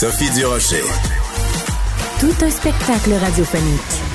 Sophie Durocher. Tout un spectacle radiophonique.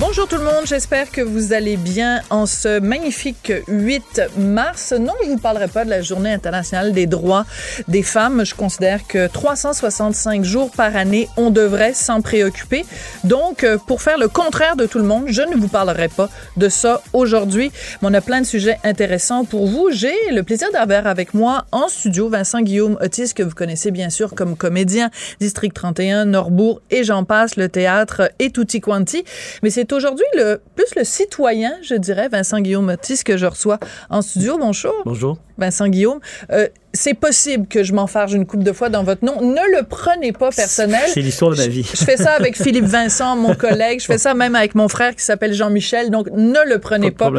Bonjour tout le monde, j'espère que vous allez bien en ce magnifique 8 mars. Non, je vous parlerai pas de la Journée internationale des droits des femmes. Je considère que 365 jours par année, on devrait s'en préoccuper. Donc, euh, pour faire le contraire de tout le monde, je ne vous parlerai pas de ça aujourd'hui. Mais on a plein de sujets intéressants pour vous. J'ai le plaisir d'avoir avec moi en studio Vincent Guillaume Otis, que vous connaissez bien sûr comme comédien, District 31, Norbourg et j'en passe, le théâtre et tutti quanti. Mais c'est aujourd'hui le plus le citoyen, je dirais, Vincent Guillaume Otis, que je reçois en studio. Bonjour. Bonjour. Vincent Guillaume. Euh, c'est possible que je m'enfarge une coupe de fois dans votre nom. Ne le prenez pas personnel. C'est l'histoire de ma vie. Je, fais ça avec Philippe Vincent, mon collègue. Je fais ça même avec mon frère qui s'appelle Jean-Michel. Donc, ne le prenez pas,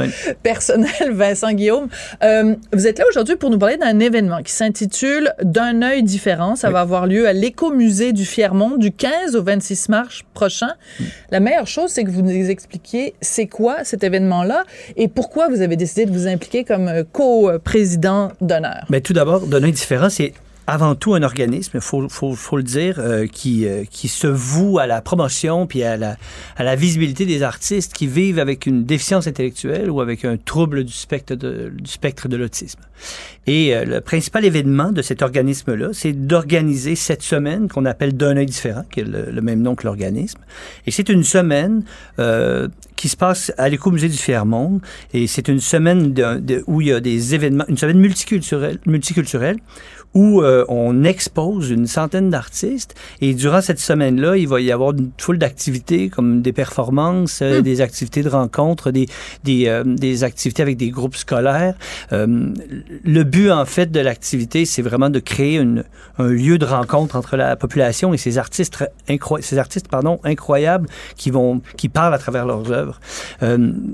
personnel, Vincent Guillaume. Euh, vous êtes là aujourd'hui pour nous parler d'un événement qui s'intitule D'un œil différent. Ça va avoir lieu à l'écomusée du Fiermont du 15 au 26 mars prochain. Mm. La meilleure chose, c'est que vous nous expliquiez c'est quoi cet événement-là et pourquoi vous avez décidé de vous impliquer comme euh, co-président d'honneur. Mais tout d'abord, œil différent, c'est avant tout un organisme, il faut, le dire, euh, qui, euh, qui se voue à la promotion puis à la, à la visibilité des artistes qui vivent avec une déficience intellectuelle ou avec un trouble du spectre de, du spectre de l'autisme. Et euh, le principal événement de cet organisme-là, c'est d'organiser cette semaine qu'on appelle D'un œil différent, qui est le, même nom que l'organisme. Et c'est une semaine qui se passe à l'écomusée du Fiermont. Et c'est une semaine où il y a des événements, une semaine multiculturelle, multiculturelle où euh, on expose une centaine d'artistes et durant cette semaine-là, il va y avoir une foule d'activités comme des performances, euh, hmm. des activités de rencontres, des, des, euh, des, activités avec des groupes scolaires. le but, en fait, de l'activité, c'est vraiment de créer une, un lieu de rencontre entre la population et ces artistes, ces artistes pardon, incroyables qui, vont, qui parlent à travers leurs œuvres.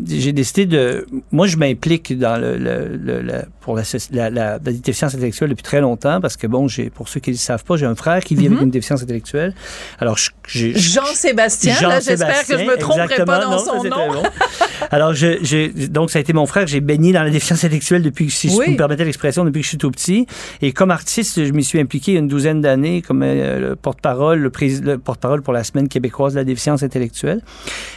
J'ai décidé de... Moi, je m'implique dans le, le, le, pour la, la, la, la déficience intellectuelle depuis très longtemps parce que, bon, j'ai, pour ceux qui ne le savent pas, j'ai un frère qui vit avec mhm. une déficience intellectuelle. Alors, j'ai. Jean-Sébastien, là, j'espère que je me tromperai pas dans son nom. Alors, donc, ça a été mon frère. J'ai baigné dans la déficience intellectuelle depuis, si je me permettais l'expression, depuis que je suis tout petit. Et comme artiste, je m'y suis impliqué une douzaine d'années comme euh, le porte-parole, le, le porte-parole pour la Semaine québécoise de la déficience intellectuelle.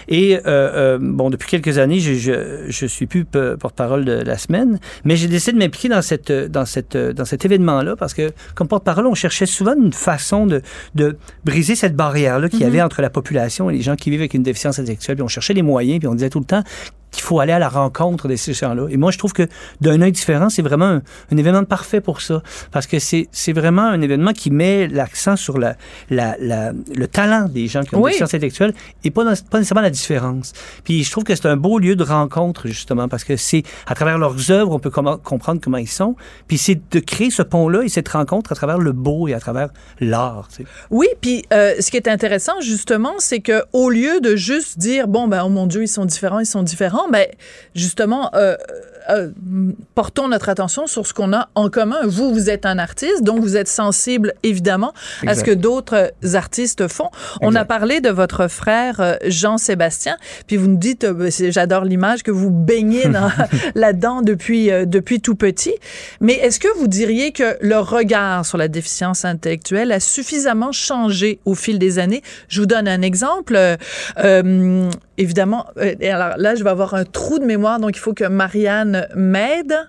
Et, euh, euh, bon, depuis quelques années, je, je, je suis plus porte-parole de la Semaine, mais j'ai décidé de m'impliquer dans cette, dans cette, dans cet événement-là parce que, comme porte-parole, on cherchait souvent une façon de, de briser cette barrière-là qu'il y avait mhm. entre la population et les gens qui vivent avec une déficience intellectuelle. Puis on cherchait les moyens, puis on disait tout le temps qu'il faut aller à la rencontre de ces gens-là. Et moi, je trouve que d'un œil différent, c'est vraiment un, événement parfait pour ça. Parce que c'est, vraiment un événement qui met l'accent sur la, la, la, le talent des gens qui ont des sciences intellectuelles et pas, pas nécessairement la différence. Puis je trouve que c'est un beau lieu de rencontre, justement, parce que c'est à travers leurs œuvres, on peut comprendre comment ils sont. Puis c'est de créer ce pont-là et cette rencontre à travers le beau et à travers l'art. Tu sais. Oui, puis euh, ce qui est intéressant, justement, c'est que au lieu de juste dire, bon, ben, oh mon Dieu, ils sont différents, ils sont différents, mais justement, euh, euh, portons notre attention sur ce qu'on a en commun. Vous, vous êtes un artiste, donc vous êtes sensible, évidemment, à ce que d'autres artistes font. On a parlé de votre frère euh, Jean-Sébastien, puis vous nous dites, ben, j'adore l'image, que vous baignez là-dedans depuis, depuis tout petit. Mais est-ce que vous diriez que le regard sur la déficience intellectuelle a suffisamment changé au fil des années? Je vous donne un exemple. évidemment, alors là, je vais avoir un trou de mémoire, donc il faut que Marianne m'aide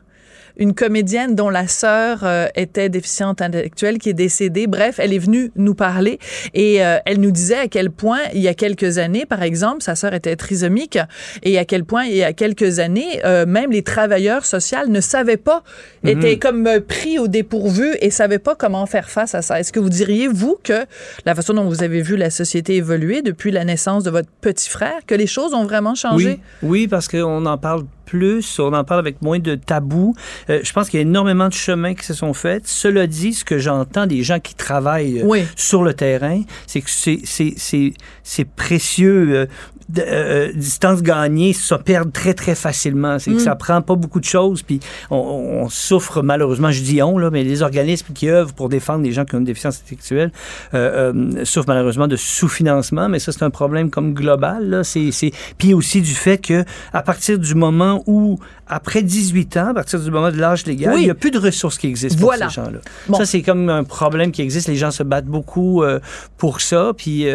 une comédienne dont la sœur euh, était déficiente intellectuelle qui est décédée. Bref, elle est venue nous parler et euh, elle nous disait à quel point il y a quelques années, par exemple, sa sœur était trisomique et à quel point il y a quelques années, euh, même les travailleurs sociaux ne savaient pas, mhm. étaient comme pris au dépourvu et savaient pas comment faire face à ça. Est-ce que vous diriez, vous, que la façon dont vous avez vu la société évoluer depuis la naissance de votre petit frère, que les choses ont vraiment changé? Oui, oui parce qu'on en parle plus, on en parle avec moins de tabous. Euh, je pense qu'il y a énormément de chemins qui se sont faits. Cela dit, ce que j'entends des gens qui travaillent euh, Oui. sur le terrain, c'est que c'est, précieux. Euh, de- euh, distance gagnée, ça perd très, très facilement. C'est que ça prend pas beaucoup de choses, puis on, on souffre malheureusement, je dis on, là, mais les organismes qui œuvrent pour défendre les gens qui ont une déficience intellectuelle euh, euh, souffrent malheureusement de sous-financement, mais ça, c'est un problème comme global. Là. C'est, c'est... Puis aussi du fait que à partir du moment où, après 18 ans, à partir du moment de l'âge légal, Oui. il n'y a plus de ressources qui existent Voilà. pour ces gens-là. Bon. Ça, c'est comme un problème qui existe. Les gens se battent beaucoup euh, pour ça, puis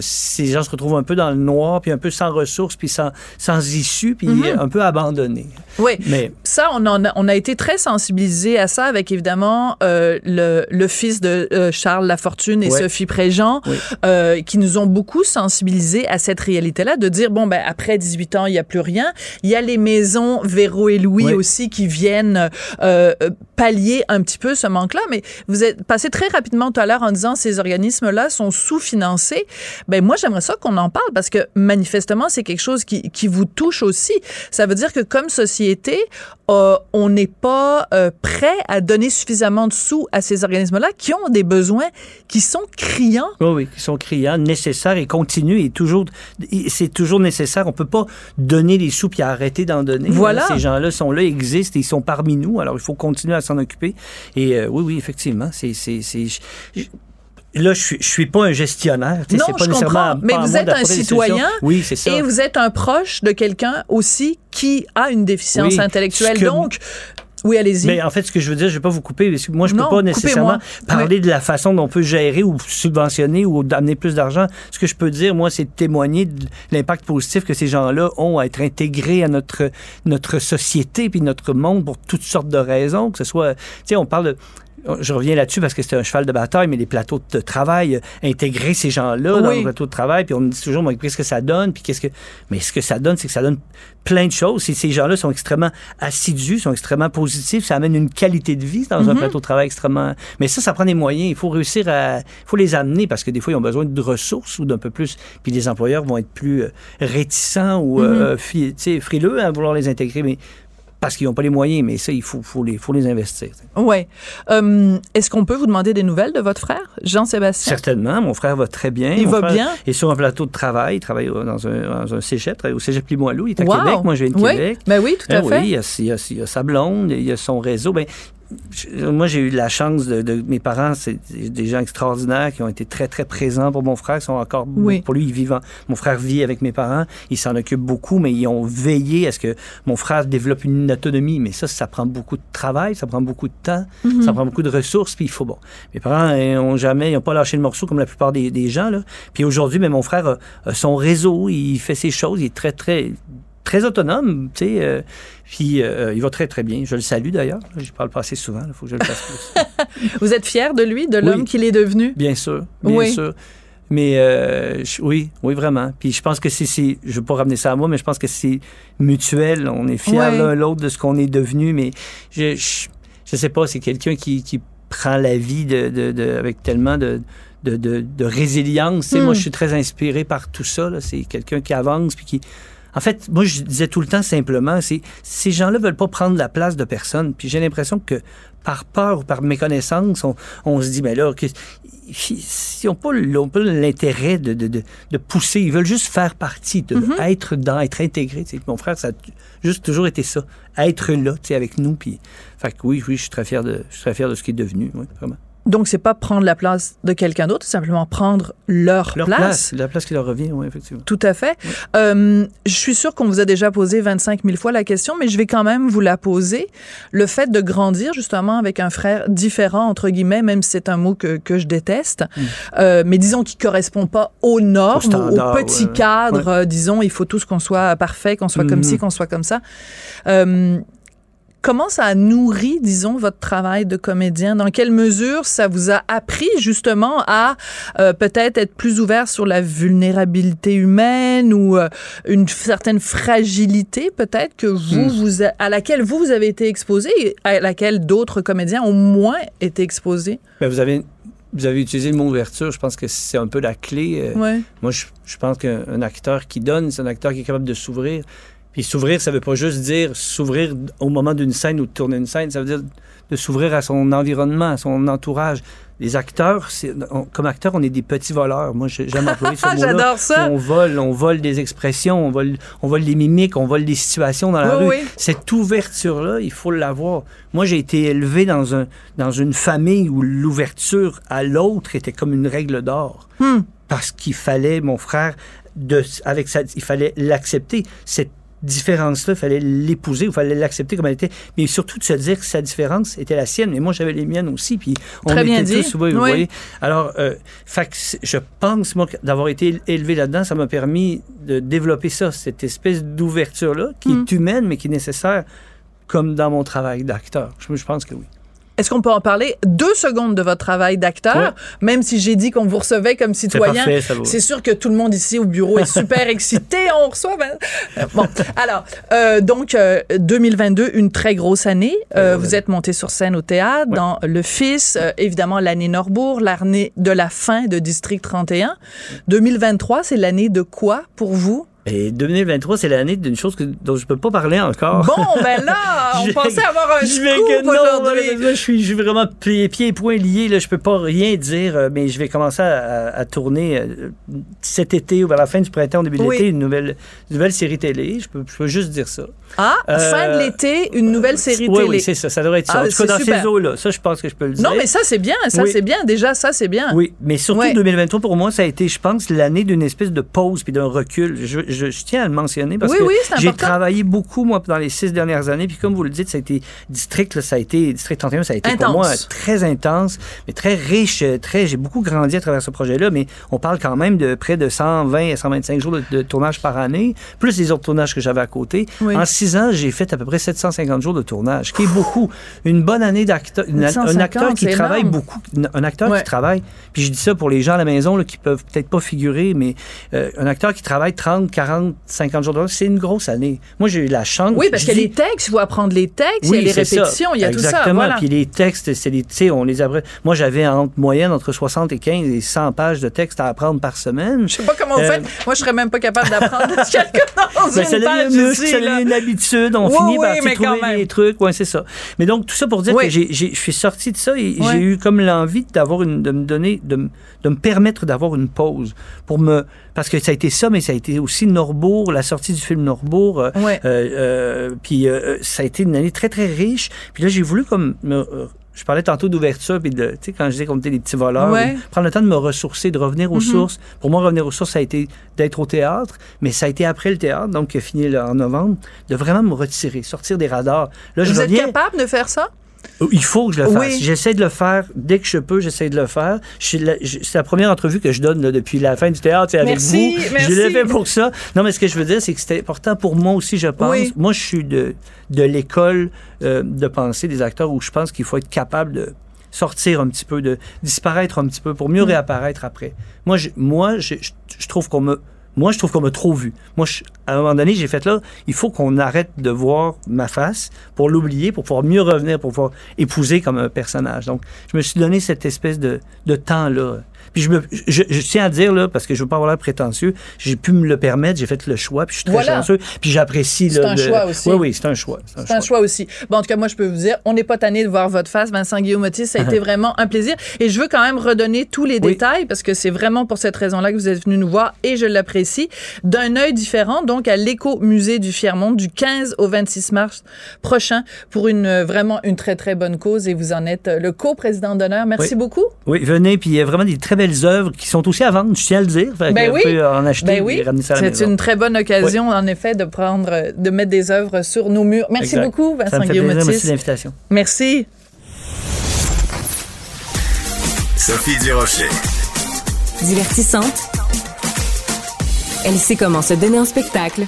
ces gens se retrouvent un peu dans le noir, puis un peu sans ressources, puis sans, sans issue, puis Mhm. un peu abandonnés. Oui. Mais Ça, on, en a, on a été très sensibilisés à ça avec évidemment euh, le, le fils de euh, Charles Lafortune et Ouais. Sophie Préjean, Oui. euh, qui nous ont beaucoup sensibilisés à cette réalité-là, de dire, bon, ben, après 18 ans, il n'y a plus rien. Il y a les maisons Véro et Louis Oui. aussi qui viennent euh, pallier un petit peu ce manque-là. Mais vous êtes passé très rapidement tout à l'heure en disant ces organismes-là sont sous-financés. Ben, moi, j'aimerais ça qu'on en parle parce que manifestement, c'est quelque chose qui, qui vous touche aussi. Ça veut dire que comme société, euh, on n'est pas euh, prêt à donner suffisamment de sous à ces organismes-là qui ont des besoins qui sont criants. oui, oui, qui sont criants, nécessaires et continus et toujours, c'est toujours nécessaire. On peut pas donner les sous puis arrêter d'en donner. Voilà. Ces gens-là sont là, existent, et ils sont parmi nous. Alors il faut continuer à s'en occuper. Et euh, oui, oui, effectivement, c'est, Là, je suis, je suis pas un gestionnaire. Non, c'est pas je nécessairement comprends, mais vous êtes un citoyen. Oui, c'est ça. Et vous êtes un proche de quelqu'un aussi qui a une déficience Oui, intellectuelle. que- Donc, oui, allez-y. Mais en fait, ce que je veux dire, je vais pas vous couper, parce que moi, je peux Non, pas nécessairement parler de la façon dont on peut gérer ou subventionner ou d'amener plus d'argent. Ce que je peux dire, moi, c'est témoigner de l'impact positif que ces gens-là ont à être intégrés à notre, notre société puis notre monde pour toutes sortes de raisons, que ce soit, tu sais, on parle de je reviens là-dessus parce que c'est un cheval de bataille, mais les plateaux de travail, euh, intégrer ces gens-là dans Oui. les plateaux de travail, puis on me dit toujours, moi, qu'est-ce que ça donne, puis qu'est-ce que... Mais ce que ça donne, c'est que ça donne plein de choses. Et ces gens-là sont extrêmement assidus, sont extrêmement positifs, ça amène une qualité de vie dans un Mhm. plateau de travail extrêmement... Mais ça, ça prend des moyens. Il faut réussir à... Il faut les amener parce que des fois, ils ont besoin de ressources ou d'un peu plus... Puis les employeurs vont être plus euh, réticents ou euh, Mhm. sais, frileux à vouloir les intégrer, mais parce qu'ils n'ont pas les moyens. Mais ça, il faut, faut, les, faut les investir. Ouais. Euh, Est-ce qu'on peut vous demander des nouvelles de votre frère, Jean-Sébastien? Certainement. Mon frère va très bien. Il Mon va frère bien? est sur un plateau de travail. Il travaille dans un, dans un cégep, au cégep Limoilou. Il est à Wow. Québec. Moi, je viens de Oui. Québec. Ben oui, tout à fait. oui, il y, a, il y a- il y a sa blonde, il y a son réseau. Ben, moi, j'ai eu la chance de, de- mes parents, c'est des gens extraordinaires qui ont été très, très présents pour mon frère, qui sont encore Oui. pour lui, ils vivent en- mon frère vit avec mes parents, il s'en occupe beaucoup, mais ils ont veillé à ce que mon frère développe une autonomie. Mais ça, ça prend beaucoup de travail, ça prend beaucoup de temps, Mhm. ça prend beaucoup de ressources, puis il faut, bon. Mes parents euh, ont jamais, ils n'ont pas lâché le morceau comme la plupart des, des gens, là. Puis aujourd'hui, mais mon frère a, a son réseau, il fait ses choses, il est très, très, très autonome, tu sais. euh, puis euh, il va très, très bien. Je le salue d'ailleurs. Je parle pas assez souvent, il faut que je le fasse plus. Vous êtes fier de lui, de l'homme Oui. qu'il est devenu? Bien sûr, bien Oui. sûr. Mais euh, je- oui, oui, vraiment. Puis je pense que c'est, je veux pas ramener ça à moi, mais je pense que c'est mutuel. On est fiers Ouais. l'un l'autre de ce qu'on est devenu. Mais je, je, je sais pas, c'est quelqu'un qui, qui prend la vie de, de, de- avec tellement de, de, de, résilience. Tu sais, Hmm. Moi, je suis très inspiré par tout ça. C'est quelqu'un qui avance puis qui en fait, moi, je disais tout le temps simplement, c'est ces gens-là veulent pas prendre la place de personne. Puis j'ai l'impression que par peur ou par méconnaissance, on, on se dit, mais là, que, ils n'ont pas, l'intérêt de, de, de, pousser. Ils veulent juste faire partie, de Mm-hmm. être dans, être intégré. Mon frère, ça a juste toujours été ça, être là, tu sais, avec nous. Puis, fait que oui, oui, je suis très fier de, je suis très fier de ce qui est devenu, oui, vraiment. Donc, c'est pas prendre la place de quelqu'un d'autre, c'est simplement prendre leur, Leur place. place, la place qui leur revient, oui, effectivement. Tout à fait. Euh, je suis sûre qu'on vous a déjà posé 25 000 fois la question, mais je vais quand même vous la poser. Le fait de grandir justement avec un frère différent, entre guillemets, même si c'est un mot que, que je déteste, euh, mais disons qui correspond pas aux normes, Au standard, au petit ouais. cadre, euh, disons, il faut tous qu'on soit parfait, qu'on soit comme ci, qu'on soit comme ça. Euh, Comment ça a nourri, disons, votre travail de comédien? Dans quelle mesure ça vous a appris justement à euh, peut-être être plus ouvert sur la vulnérabilité humaine ou euh, une certaine fragilité peut-être que vous, Hmm. vous a- à laquelle vous, vous avez été exposé et à laquelle d'autres comédiens ont moins été exposés? Ben, vous avez vous avez utilisé le mot ouverture, je pense que c'est un peu la clé. euh, Ouais. Moi, je, je pense qu'un un acteur qui donne, c'est un acteur qui est capable de s'ouvrir. Puis s'ouvrir, ça veut pas juste dire s'ouvrir au moment d'une scène ou de tourner une scène, ça veut dire de s'ouvrir à son environnement, à son entourage. Les acteurs, on- comme acteurs, on est des petits voleurs. Moi, j'ai- j'aime employer ce mot-là. J'adore ça. On vole, on vole des expressions, on vole, on vole des mimiques, on vole des situations dans la Oui, rue. oui. Cette ouverture-là, il faut l'avoir. Moi, j'ai été élevé dans, un, dans une famille où l'ouverture à l'autre était comme une règle d'or. Hmm. Parce qu'il fallait, mon frère, de, avec sa, il fallait l'accepter. Cette différence-là, il fallait l'épouser, il fallait l'accepter comme elle était, mais surtout de se dire que sa différence était la sienne, mais moi j'avais les miennes aussi, puis on Très bien était dit. tous, oui, vous voyez. Alors, euh, fait je pense, moi, que d'avoir été élevé là-dedans, ça m'a permis de développer ça, cette espèce d'ouverture-là, qui Mm. est humaine, mais qui est nécessaire, comme dans mon travail d'acteur. Je, je pense que oui. Est-ce qu'on peut en parler deux secondes de votre travail d'acteur, même si j'ai dit qu'on vous recevait comme citoyen? C'est sûr que tout le monde ici au bureau est super excité. On reçoit. ben- Bon, alors, euh, donc, euh, 2022, une très grosse année. Euh, vous êtes monté sur scène au théâtre, dans Le Fils, euh, évidemment l'année Norbourg, l'année de la fin de District 31. 2023, c'est l'année de quoi pour vous? Et 2023, c'est l'année d'une chose que, dont je peux pas parler encore. Bon, ben là, on Je pensait avoir un je vais que non, aujourd'hui. là, là, je suis, je suis vraiment pieds pieds et poings liés. Là, je peux pas rien dire, euh, mais je vais commencer à, à- à tourner euh, cet été ou vers la fin du printemps, début de Oui. l'été, une nouvelle, une nouvelle série télé. Je peux, je peux juste dire ça. Ah, Euh, fin de l'été, une nouvelle série oui, télé. Oui, c'est ça. Ça devrait être ça. Ah, en tout cas, dans super. ces eaux-là. Ça, je pense que je peux le dire. Non, mais ça, c'est bien. Ça, Oui. c'est bien. Déjà, ça, c'est bien. Oui, mais surtout Ouais. 2023, pour moi, ça a été, je pense, l'année d'une espèce de pause puis d'un recul. Je, je- je tiens à le mentionner parce Oui, que oui, j'ai travaillé beaucoup, moi, dans les six dernières années. Puis comme vous le dites, ça a été district, là, ça a été, district 31, ça a été Intense. pour moi très intense, mais très riche, euh, très, j'ai beaucoup grandi à travers ce projet-là, mais on parle quand même de près de 120 à 125 jours de, de tournage par année, plus les autres tournages que j'avais à côté. Oui. En six ans, j'ai fait à peu près 750 jours de tournage, qui est beaucoup. Une bonne année d'acteur, un 750, acteur qui travaille énorme. beaucoup, un acteur Ouais. qui travaille, puis je dis ça pour les gens à la maison là, qui peuvent peut-être pas figurer, mais euh, un acteur qui travaille 30, 40, 50 jours de c'est une grosse année. Moi, j'ai eu la chance. Oui, parce qu'il y a les textes, il faut apprendre les textes, il y a les c'est ça. répétitions, il y a tout ça. Exactement. Puis les textes, c'est des, tu sais, on les apprend. Moi, j'avais en moyenne entre 60 et 15 et 100 pages de textes à apprendre par semaine. Je sais pas comment vous Euh, faites. Moi, je serais même pas capable d'apprendre quelque chose Ben, ça une page habitude. On Oui, finit oui, par trouver des trucs. Ouais, c'est ça. Mais donc, tout ça pour dire Oui. que je suis sorti de ça et j'ai eu comme l'envie d'avoir une, de me donner, de me permettre d'avoir une pause pour me, parce que ça a été ça, mais ça a été aussi Norbourg, la sortie du film Norbourg. euh, Ouais. euh, euh, puis euh, ça a été une année très, très riche. Puis là, j'ai voulu comme... me- je parlais tantôt d'ouverture, puis de, tu sais, quand je disais qu'on était des petits voleurs, Ouais. prendre le temps de me ressourcer, de revenir aux Mhm. sources. Pour moi, revenir aux sources, ça a été d'être au théâtre, mais ça a été après le théâtre, donc qui a fini là, en novembre, de vraiment me retirer, sortir des radars. Là, je Vous êtes reviens, capable de faire ça? Il faut que je le fasse. Oui. J'essaie de le faire dès que je peux, j'essaie de le faire. La- C'est la première entrevue que je donne là, depuis la fin du théâtre, avec Merci, vous. merci. Je l'ai fait pour ça. Non, mais ce que je veux dire, c'est que c'était important pour moi aussi, je pense. Oui. Moi, je suis de, de l'école euh, de pensée des acteurs où je pense qu'il faut être capable de sortir un petit peu, de disparaître un petit peu pour mieux Mm. réapparaître après. Moi, je, moi, je trouve qu'on me moi, je trouve qu'on m'a trop vu. Moi, à un moment donné, j'ai fait là, il faut qu'on arrête de voir ma face pour l'oublier, pour pouvoir mieux revenir, pour pouvoir épouser comme un personnage. Donc, je me suis donné cette espèce de, de temps-là. Puis je, me, je, je tiens à dire, là, parce que je veux pas avoir l'air prétentieux, j'ai pu me le permettre, j'ai fait le choix, puis je suis très Voilà. chanceux, puis j'apprécie. C'est un le- choix aussi. Oui, oui, c'est un choix. C'est un choix aussi. Bon, en tout cas, moi, je peux vous dire, on n'est pas tanné de voir votre face, Vincent Guillaume Otis. Ça a été vraiment un plaisir. Et je veux quand même redonner tous les Oui. détails parce que c'est vraiment pour cette raison-là que vous êtes venu nous voir et je l'apprécie. D'un œil différent, donc à l'éco-musée du Fiermont du 15 au 26 mars prochain pour une euh, vraiment une très, très bonne cause et vous en êtes euh, le co-président d'honneur. Merci Oui. beaucoup. Oui, venez, puis il y a vraiment des très belles œuvres qui sont aussi à vendre, je tiens à le dire. Fait Ben oui. en acheter Ben oui, et ramener ça à la c'est une très bonne occasion, en effet, de prendre, de mettre des œuvres sur nos murs. Merci Exact. beaucoup, Ça Vincent me fait Guillaume plaisir, merci l'invitation. Merci. Sophie Durocher. Divertissante. Elle sait comment se donner en spectacle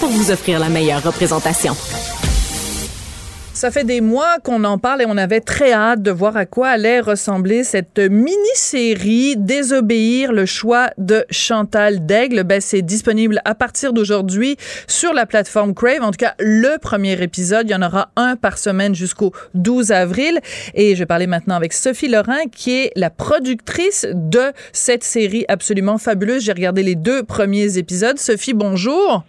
pour vous offrir la meilleure représentation. Ça fait des mois qu'on en parle et on avait très hâte de voir à quoi allait ressembler cette mini-série Désobéir, le choix de Chantal Daigle. Ben, c'est disponible à partir d'aujourd'hui sur la plateforme Crave. En tout cas, le premier épisode, il y en aura un par semaine jusqu'au 12 avril. Et je vais parler maintenant avec Sophie Laurent, qui est la productrice de cette série absolument fabuleuse. J'ai regardé les deux premiers épisodes. Sophie, bonjour.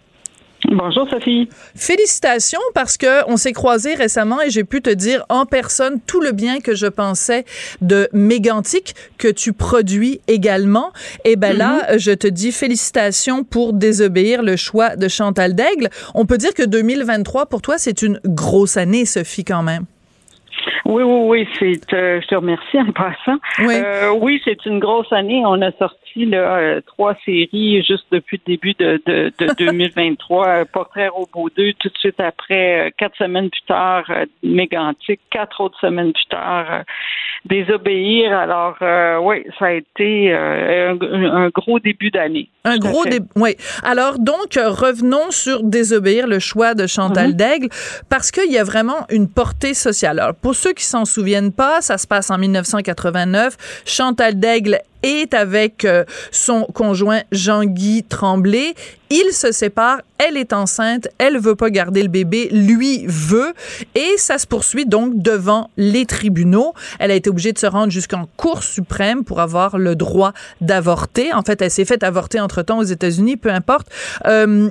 Bonjour Sophie. Félicitations parce que on s'est croisés récemment et j'ai pu te dire en personne tout le bien que je pensais de Mégantic que tu produis également. Et ben là, mm-hmm. je te dis félicitations pour désobéir le choix de Chantal Daigle. On peut dire que 2023 pour toi c'est une grosse année Sophie quand même. Oui, oui, oui, c'est. Euh, je te remercie en passant. Oui, euh, oui c'est une grosse année. On a sorti là, euh, trois séries juste depuis le début de, de, de 2023. Portrait Robot 2, tout de suite après, quatre semaines plus tard, Mégantique, quatre autres semaines plus tard, Désobéir. Alors, oui, ça a été un, gros début d'année. Un gros début, oui. Alors, donc, revenons sur Désobéir, le choix de Chantal mm-hmm. Daigle, parce qu'il y a vraiment une portée sociale. Alors, pour ceux qui s'en souviennent pas, ça se passe en 1989. Chantal Daigle est avec euh, son conjoint Jean-Guy Tremblay. Ils se séparent, elle est enceinte, elle veut pas garder le bébé, lui veut, et ça se poursuit donc devant les tribunaux. Elle a été obligée de se rendre jusqu'en Cour suprême pour avoir le droit d'avorter. En fait, elle s'est faite avorter entre-temps aux États-Unis, peu importe. Euh,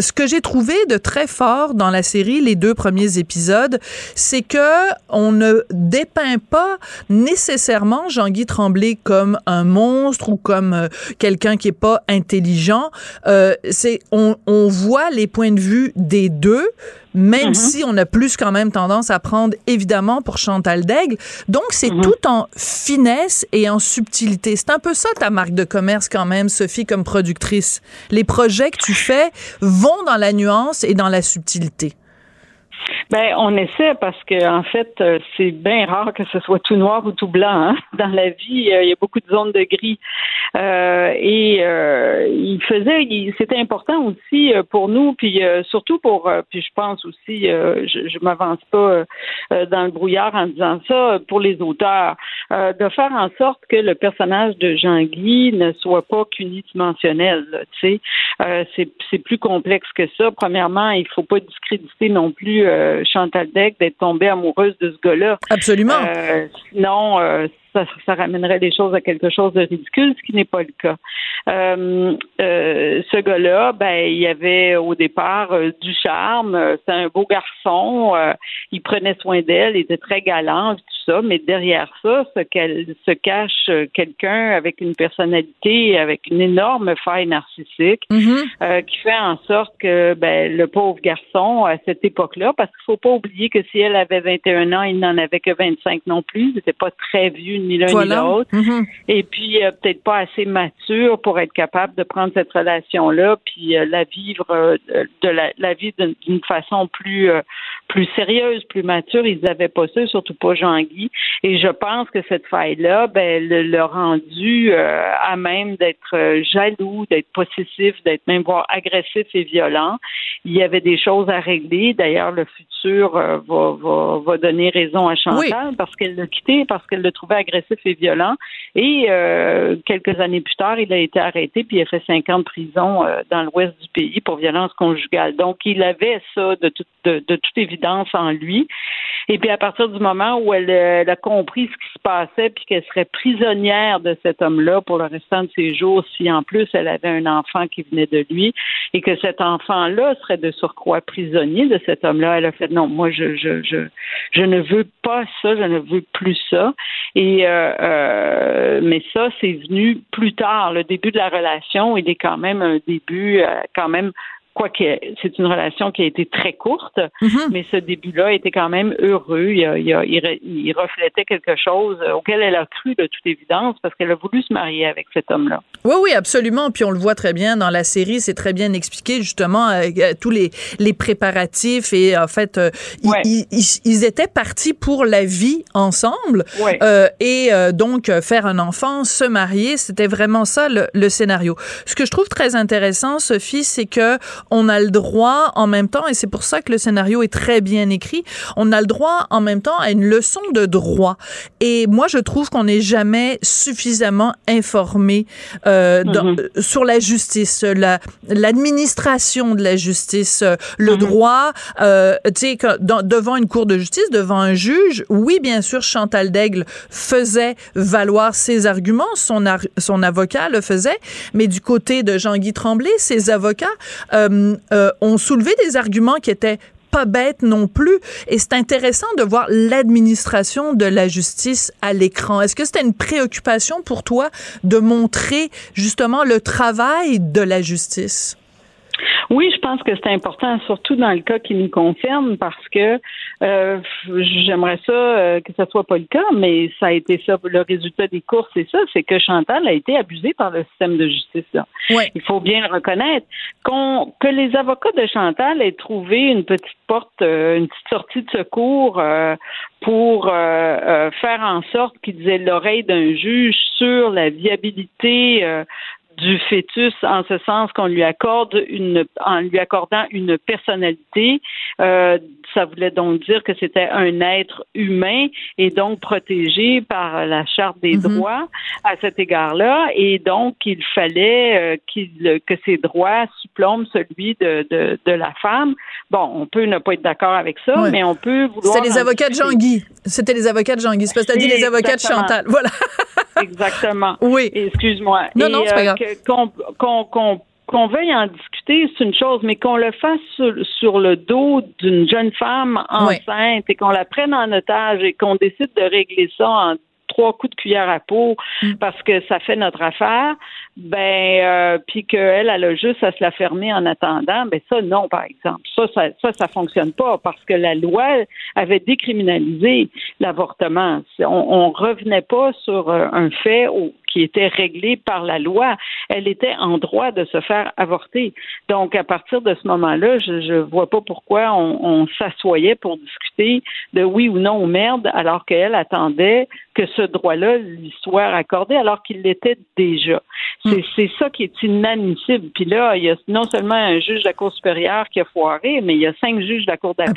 ce que j'ai trouvé de très fort dans la série, les deux premiers épisodes, c'est que on ne dépeint pas nécessairement Jean-Guy Tremblay comme un monstre ou comme euh, quelqu'un qui est pas intelligent. Euh, c'est on, on voit les points de vue des deux, même mm-hmm. si on a plus quand même tendance à prendre évidemment pour Chantal Daigle. Donc c'est mm-hmm. tout en finesse et en subtilité. C'est un peu ça ta marque de commerce quand même, Sophie, comme productrice. Les projets que tu fais vont dans la nuance et dans la subtilité. Ben, on essaie parce que en fait, euh, c'est bien rare que ce soit tout noir ou tout blanc. Hein. Dans la vie, euh, il y a beaucoup de zones de gris. Euh, et il faisait, c'était important aussi pour nous, puis surtout pour, puis je pense aussi, je, je m'avance pas dans le brouillard en disant ça, pour les auteurs, de faire en sorte que le personnage de Jean-Guy ne soit pas qu'unidimensionnel. Tu sais, c'est plus complexe que ça. Premièrement, il faut pas discréditer non plus Chantal Deck d'être tombée amoureuse de ce gars-là. Absolument. Euh, sinon, euh, ça, ramènerait les choses à quelque chose de ridicule, ce qui n'est pas le cas. Euh, ce gars-là, ben, il avait au départ du charme. C'est un beau garçon. il prenait soin d'elle. Il était très galant ça, mais derrière ça, ce qu'elle se cache euh, quelqu'un avec une personnalité, avec une énorme faille narcissique, mm-hmm. euh, qui fait en sorte que ben, le pauvre garçon, à cette époque-là, parce qu'il faut pas oublier que si elle avait 21 ans, il n'en avait que 25 non plus, il n'était pas très vieux ni l'un ni l'autre, mm-hmm. et puis euh, peut-être pas assez mature pour être capable de prendre cette relation-là, puis la vivre de la, la vie d'une façon plus plus sérieuse, plus mature. Ils n'avaient pas ça, surtout pas Jean-Guy. Et je pense que cette faille-là, ben, l'a rendu euh, à même d'être euh, jaloux, d'être possessif, d'être même voire agressif et violent. Il y avait des choses à régler. D'ailleurs, le futur euh, va, va, va, donner raison à Chantal parce qu'elle l'a quitté, parce qu'elle le trouvait agressif et violent. Et quelques années plus tard, il a été arrêté puis il a fait cinq ans de prison dans l'ouest du pays pour violence conjugale. Donc, il avait ça de, tout, de, de toute évidence en lui. Et puis à partir du moment où elle, a compris ce qui se passait, puis qu'elle serait prisonnière de cet homme-là pour le restant de ses jours, si en plus elle avait un enfant qui venait de lui, et que cet enfant-là serait de surcroît prisonnier de cet homme-là, elle a fait non, moi je je ne veux pas ça, je ne veux plus ça. Et euh, euh, mais ça, c'est venu plus tard. Le début de la relation, il est quand même un début euh, quand même quoique c'est une relation qui a été très courte, mhm. mais ce début-là était quand même heureux. Il, reflétait quelque chose auquel elle a cru de toute évidence parce qu'elle a voulu se marier avec cet homme-là. Oui, oui, absolument. Puis on le voit très bien dans la série, c'est très bien expliqué justement euh, euh, tous les, les préparatifs et en fait, euh, ils, étaient partis pour la vie ensemble et donc faire un enfant, se marier, c'était vraiment ça le, le scénario. Ce que je trouve très intéressant, Sophie, c'est que on a le droit en même temps, et c'est pour ça que le scénario est très bien écrit, on a le droit en même temps à une leçon de droit. Et moi, je trouve qu'on n'est jamais suffisamment informé euh, mhm. sur la justice, la, l'administration de la justice, euh, le mhm. droit, euh, tu sais, devant une cour de justice, devant un juge, oui, bien sûr, Chantal Daigle faisait valoir ses arguments, son, son avocat le faisait, mais du côté de Jean-Guy Tremblay, ses avocats, euh, euh, euh, ont soulevé des arguments qui étaient pas bêtes non plus. Et c'est intéressant de voir l'administration de la justice à l'écran. Est-ce que c'était une préoccupation pour toi de montrer justement le travail de la justice? Oui, je pense que c'est important, surtout dans le cas qui nous concerne, parce que euh, j'aimerais ça euh, que ça soit pas le cas, mais ça a été ça. Le résultat des courses, c'est ça, c'est que Chantal a été abusée par le système de justice. Là. Il faut bien le reconnaître. Qu'on, que les avocats de Chantal aient trouvé une petite porte, euh, une petite sortie de secours pour faire en sorte qu'ils aient l'oreille d'un juge sur la viabilité du fœtus en ce sens qu'on lui accorde une en lui accordant une personnalité. Euh, ça voulait donc dire que c'était un être humain et donc protégé par la charte des mhm. droits à cet égard-là. Et donc il fallait euh, qu'il que ses droits supplombent celui de, de, de, la femme. Bon on peut ne pas être d'accord avec ça mais on peut vouloir c'était les avocats de Jean-Guy. C'était les avocats de Jean-Guy. C'est parce que tu as dit les avocats de Chantal. voilà. Exactement. Oui. Excuse-moi. Non, non, c'est pas euh, grave. Qu'on veuille en discuter, c'est une chose, mais qu'on le fasse sur, le dos d'une jeune femme enceinte et qu'on la prenne en otage et qu'on décide de régler ça en trois coups de cuillère à peau mm. parce que ça fait notre affaire, ben euh, puis qu'elle elle a juste à se la fermer en attendant, ben ça non par exemple. Ça ça ça, ça fonctionne pas parce que la loi avait décriminalisé l'avortement. On, on revenait pas sur euh, un fait qui était réglé par la loi. Elle était en droit de se faire avorter. Donc, à partir de ce moment-là, je ne vois pas pourquoi on, on s'assoyait pour discuter de oui ou non ou merde, alors qu'elle attendait que ce droit-là lui soit accordé, alors qu'il l'était déjà. Hmm. C'est ça qui est inadmissible. Puis là, il y a non seulement un juge de la Cour supérieure qui a foiré, mais il y a cinq juges de la Cour d'appel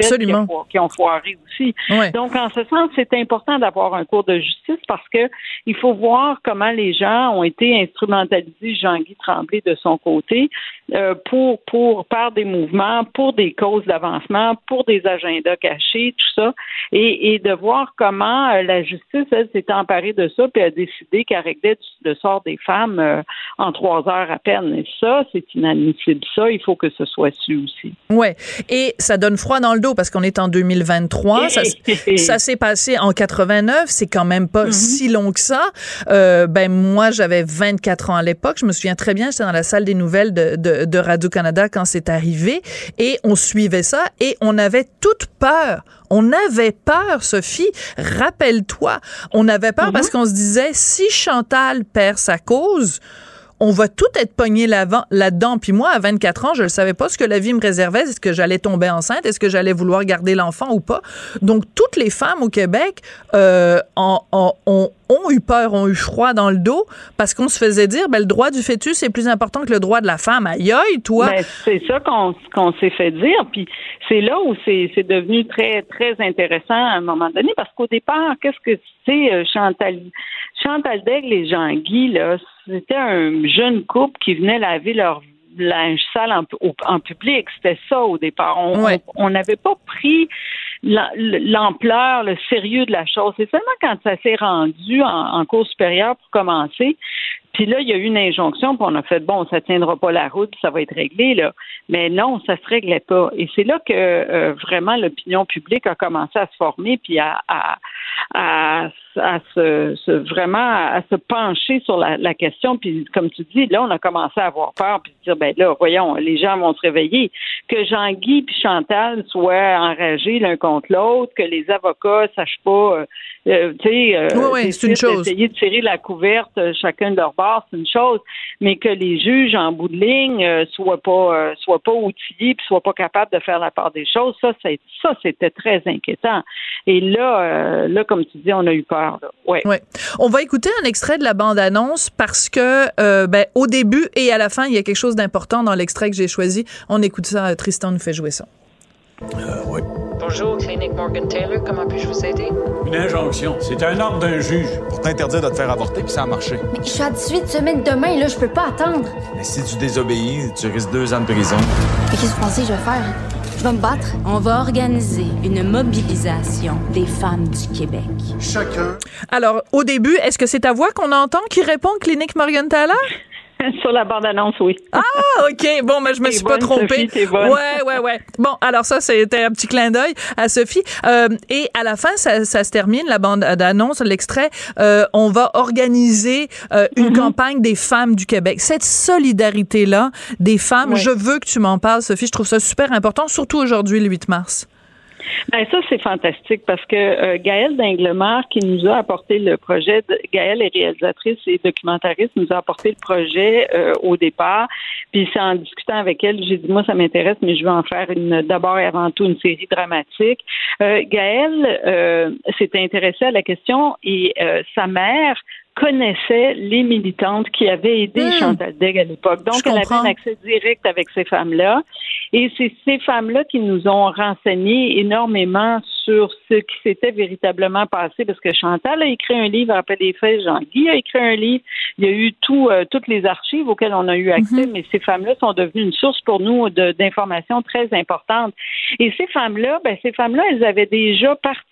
qui, ont foiré aussi. Donc, en ce sens, c'est important d'avoir un cours de justice parce que il faut voir comment les gens ont été instrumentalisés, Jean-Guy Tremblay de son côté, euh, pour, pour, par des mouvements, pour des causes d'avancement, pour des agendas cachés, tout ça, et, et de voir comment euh, la justice, elle, s'est emparée de ça, puis a décidé qu'elle réglait le sort des femmes euh, en trois heures à peine. Et ça, c'est inadmissible. Ça, il faut que ce soit su aussi. Ouais. Et ça donne froid dans le dos parce qu'on est en 2023. ça, ça s'est passé en 89. C'est quand même pas mm-hmm. si long que ça. Ben moi, j'avais 24 ans à l'époque. Je me souviens très bien. J'étais dans la salle des nouvelles de, de, de Radio Canada quand c'est arrivé et on suivait ça et on avait toute peur. On avait peur, Sophie. Rappelle-toi, on avait peur mm-hmm. parce qu'on se disait si Chantal perd sa cause, on va tout être pogné là-dedans. Puis moi, à 24 ans, je ne savais pas ce que la vie me réservait. Est-ce que j'allais tomber enceinte? Est-ce que j'allais vouloir garder l'enfant ou pas? Donc, toutes les femmes au Québec euh, ont, eu peur, ont eu froid dans le dos parce qu'on se faisait dire, ben, le droit du fœtus est plus important que le droit de la femme. Aïe, aïe, toi! Ben, c'est ça qu'on s'est fait dire. Puis c'est là où c'est devenu très, très intéressant à un moment donné parce qu'au départ, qu'est-ce que c'est, euh, Chantal? Chantal Daigle et Jean-Guy, là, c'était un jeune couple qui venait laver leur linge sale en, public. C'était ça au départ. On n'avait pas pris l'ampleur, le sérieux de la chose. C'est seulement quand ça s'est rendu en, en cours supérieure pour commencer puis là, il y a eu une injonction, puis on a fait bon, ça tiendra pas la route, ça va être réglé là. Mais non, ça se réglait pas. Et c'est là que euh, vraiment l'opinion publique a commencé à se former, puis à, à, à, se, vraiment à se pencher sur la, la, question. Puis comme tu dis, là, on a commencé à avoir peur, puis dire ben là, voyons, les gens vont se réveiller. Que Jean-Guy puis Chantal soient enragés l'un contre l'autre, que les avocats sachent pas, euh, euh tu sais, euh, oui, c'est une chose. Essayer de tirer la couverte chacun de leur bord c'est une chose, mais que les juges, en bout de ligne, euh, soient pas euh, soient pas outillés puis soient pas capables de faire la part des choses, ça, c'est ça, c'était très inquiétant. Et là, euh, là, comme tu dis, on a eu peur. Ouais. ouais. On va écouter un extrait de la bande-annonce parce que, ben, au début et à la fin, il y a quelque chose d'important dans l'extrait que j'ai choisi. On écoute ça. Tristan nous fait jouer ça. oui. Bonjour, Clinique Morgan Taylor. Comment puis-je vous aider? Une injonction. C'est un ordre d'un juge. Pour t'interdire de te faire avorter, puis ça a marché. Mais je suis à 18 semaines demain, là, je peux pas attendre. Mais si tu désobéis, tu risques deux ans de prison. Mais qu'est-ce que vous pensez que je vais faire? Je vais me battre? On va organiser une mobilisation des femmes du Québec. Chacun. Alors, au début, est-ce que c'est ta voix qu'on entend qui répond Clinique Morgan Taylor? Sur la bande-annonce, oui. Ah, OK. Bon, mais je me suis pas trompée. Sophie, bonne. Ouais, ouais, ouais. Bon, alors ça, c'était un petit clin d'œil à Sophie. Euh, et à la fin, ça, ça se termine, la bande-annonce, l'extrait. Euh, on va organiser euh, une Mm-hmm. campagne des femmes du Québec. Cette solidarité-là des femmes, Oui. je veux que tu m'en parles, Sophie. Je trouve ça super important, surtout aujourd'hui, le 8 mars. Ben, ça, c'est fantastique parce que euh, Gaëlle Dinglemar, qui nous a apporté le projet, Gaëlle est réalisatrice et documentariste, nous a apporté le projet euh, au départ. Puis c'est en discutant avec elle, j'ai dit, moi, ça m'intéresse, mais je veux en faire une d'abord et avant tout une série dramatique. Euh, Gaëlle euh, s'est intéressée à la question et euh, sa mère connaissait les militantes qui avaient aidé Hmm. Chantal Degg à l'époque. Donc, Je elle avait un accès direct avec ces femmes-là. Et c'est ces femmes-là qui nous ont renseigné énormément sur ce qui s'était véritablement passé, parce que Chantal a écrit un livre après des faits, Jean-Guy a écrit un livre, il y a eu tout, euh, toutes les archives auxquelles on a eu accès, mais ces femmes-là sont devenues une source pour nous d'informations très importantes. Et ces femmes-là, ben, ces femmes-là, elles avaient déjà participé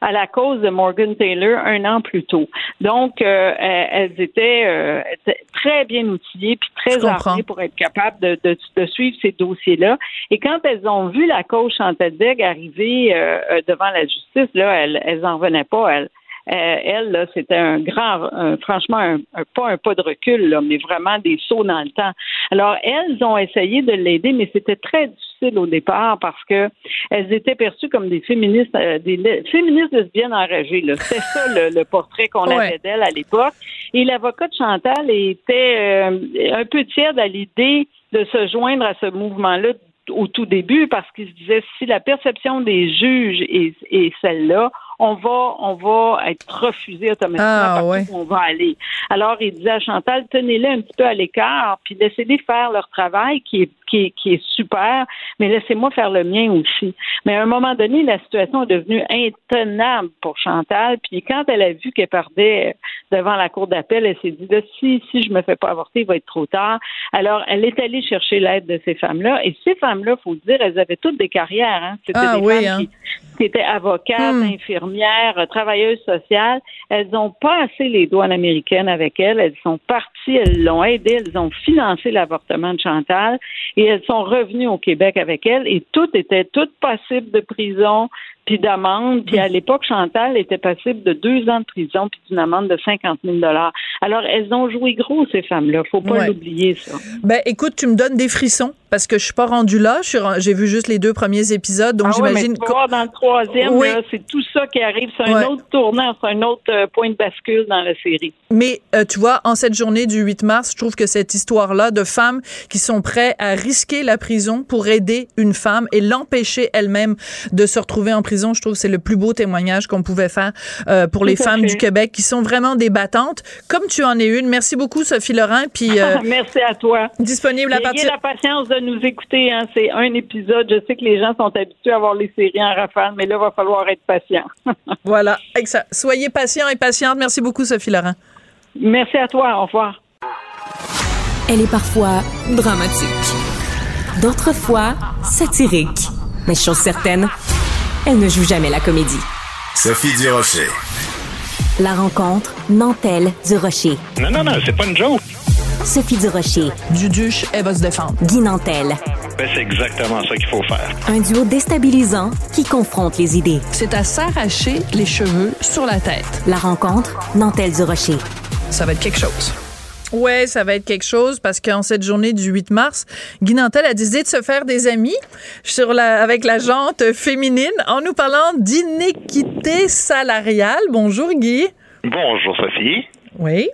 à la cause de Morgan Taylor un an plus tôt. Donc, euh, elles elles étaient euh, très bien outillées puis très armées pour être capables de, de, de suivre ces dossiers-là. Et quand elles ont vu la cause Chantal Degg arriver euh, euh, devant la justice, là, elles, elles en venaient pas. Elles, euh, elle, là, c'était un grand, un- franchement, un, un- pas un pas de recul, là, mais vraiment des sauts dans le temps. Alors, elles ont essayé de l'aider, mais c'était très difficile au départ parce que elles étaient perçues comme des féministes, euh, des féministes lesbiennes enragées. là. C'était ça le, le portrait qu'on Ouais. avait d'elle à l'époque. Et l'avocat de Chantal était euh, un peu tiède à l'idée de se joindre à ce mouvement-là au tout début parce qu'il se disait si la perception des juges est, est celle-là, on va on va être refusé automatiquement Ah, partout ouais. où on va aller. Alors il disait à Chantal tenez-les un petit peu à l'écart puis laissez-les faire leur travail qui est qui est, qui est super, mais laissez-moi faire le mien aussi. Mais à un moment donné, la situation est devenue intenable pour Chantal. Puis quand elle a vu qu'elle perdait devant la cour d'appel, elle s'est dit là, si si je me fais pas avorter, il va être trop tard. Alors elle est allée chercher l'aide de ces femmes-là. Et ces femmes-là, faut le dire, elles avaient toutes des carrières. Hein. C'était Ah des oui, femmes hein. qui, qui étaient avocates, Hmm. infirmières, travailleuses sociales. Elles ont passé les douanes américaines avec elle. Elles sont parties, elles l'ont aidé, elles ont financé l'avortement de Chantal et elles sont revenues au Québec avec elle et toutes étaient toutes passibles de prison puis d'amende. Puis à l'époque, Chantal était passible de deux ans de prison puis d'une amende de 50 000 Alors, elles ont joué gros, ces femmes-là. Faut pas Ouais. l'oublier, ça. Ben, écoute, tu me donnes des frissons parce que je suis pas rendue là. J'ai vu juste les deux premiers épisodes, donc ah ouais, j'imagine. vas voir dans le troisième, Oui. c'est tout ça qui arrive. C'est un Ouais. autre tournant, c'est un autre euh, point de bascule dans la série. Mais euh, tu vois, en cette journée du 8 mars, je trouve que cette histoire-là de femmes qui sont prêtes à risquer la prison pour aider une femme et l'empêcher elle-même de se retrouver en prison, je trouve que c'est le plus beau témoignage qu'on pouvait faire euh, pour les femmes fait. du Québec qui sont vraiment des battantes, comme tu en es une. Merci beaucoup, Sophie Laurent. Puis euh, Merci à toi. disponible à Ayez partir. la patience de nous écouter. Hein. C'est un épisode. Je sais que les gens sont habitués à voir les séries en rafale, mais là, il va falloir être patient. Voilà, exa- soyez patients et patientes. Merci beaucoup, Sophie Laurent. Merci à toi. Au revoir. Elle est parfois dramatique, d'autres fois satirique. Mais chose certaine, elle ne joue jamais la comédie. Sophie Durocher. La rencontre Nantel du Rocher. Non, non, non, c'est pas une joke. Sophie Durocher, Duduche, elle va se défendre. Guy Nantel. Ben, c'est exactement ça qu'il faut faire. Un duo déstabilisant qui confronte les idées. C'est à s'arracher les cheveux sur la tête. La rencontre Nantel du Rocher. Ça va être quelque chose. Ouais, ça va être quelque chose parce qu'en cette journée du 8 mars, Guy Nantel a décidé de se faire des amis sur la, avec la jante féminine en nous parlant d'inéquité salariale. Bonjour Guy. Bonjour, Sophie. Oui.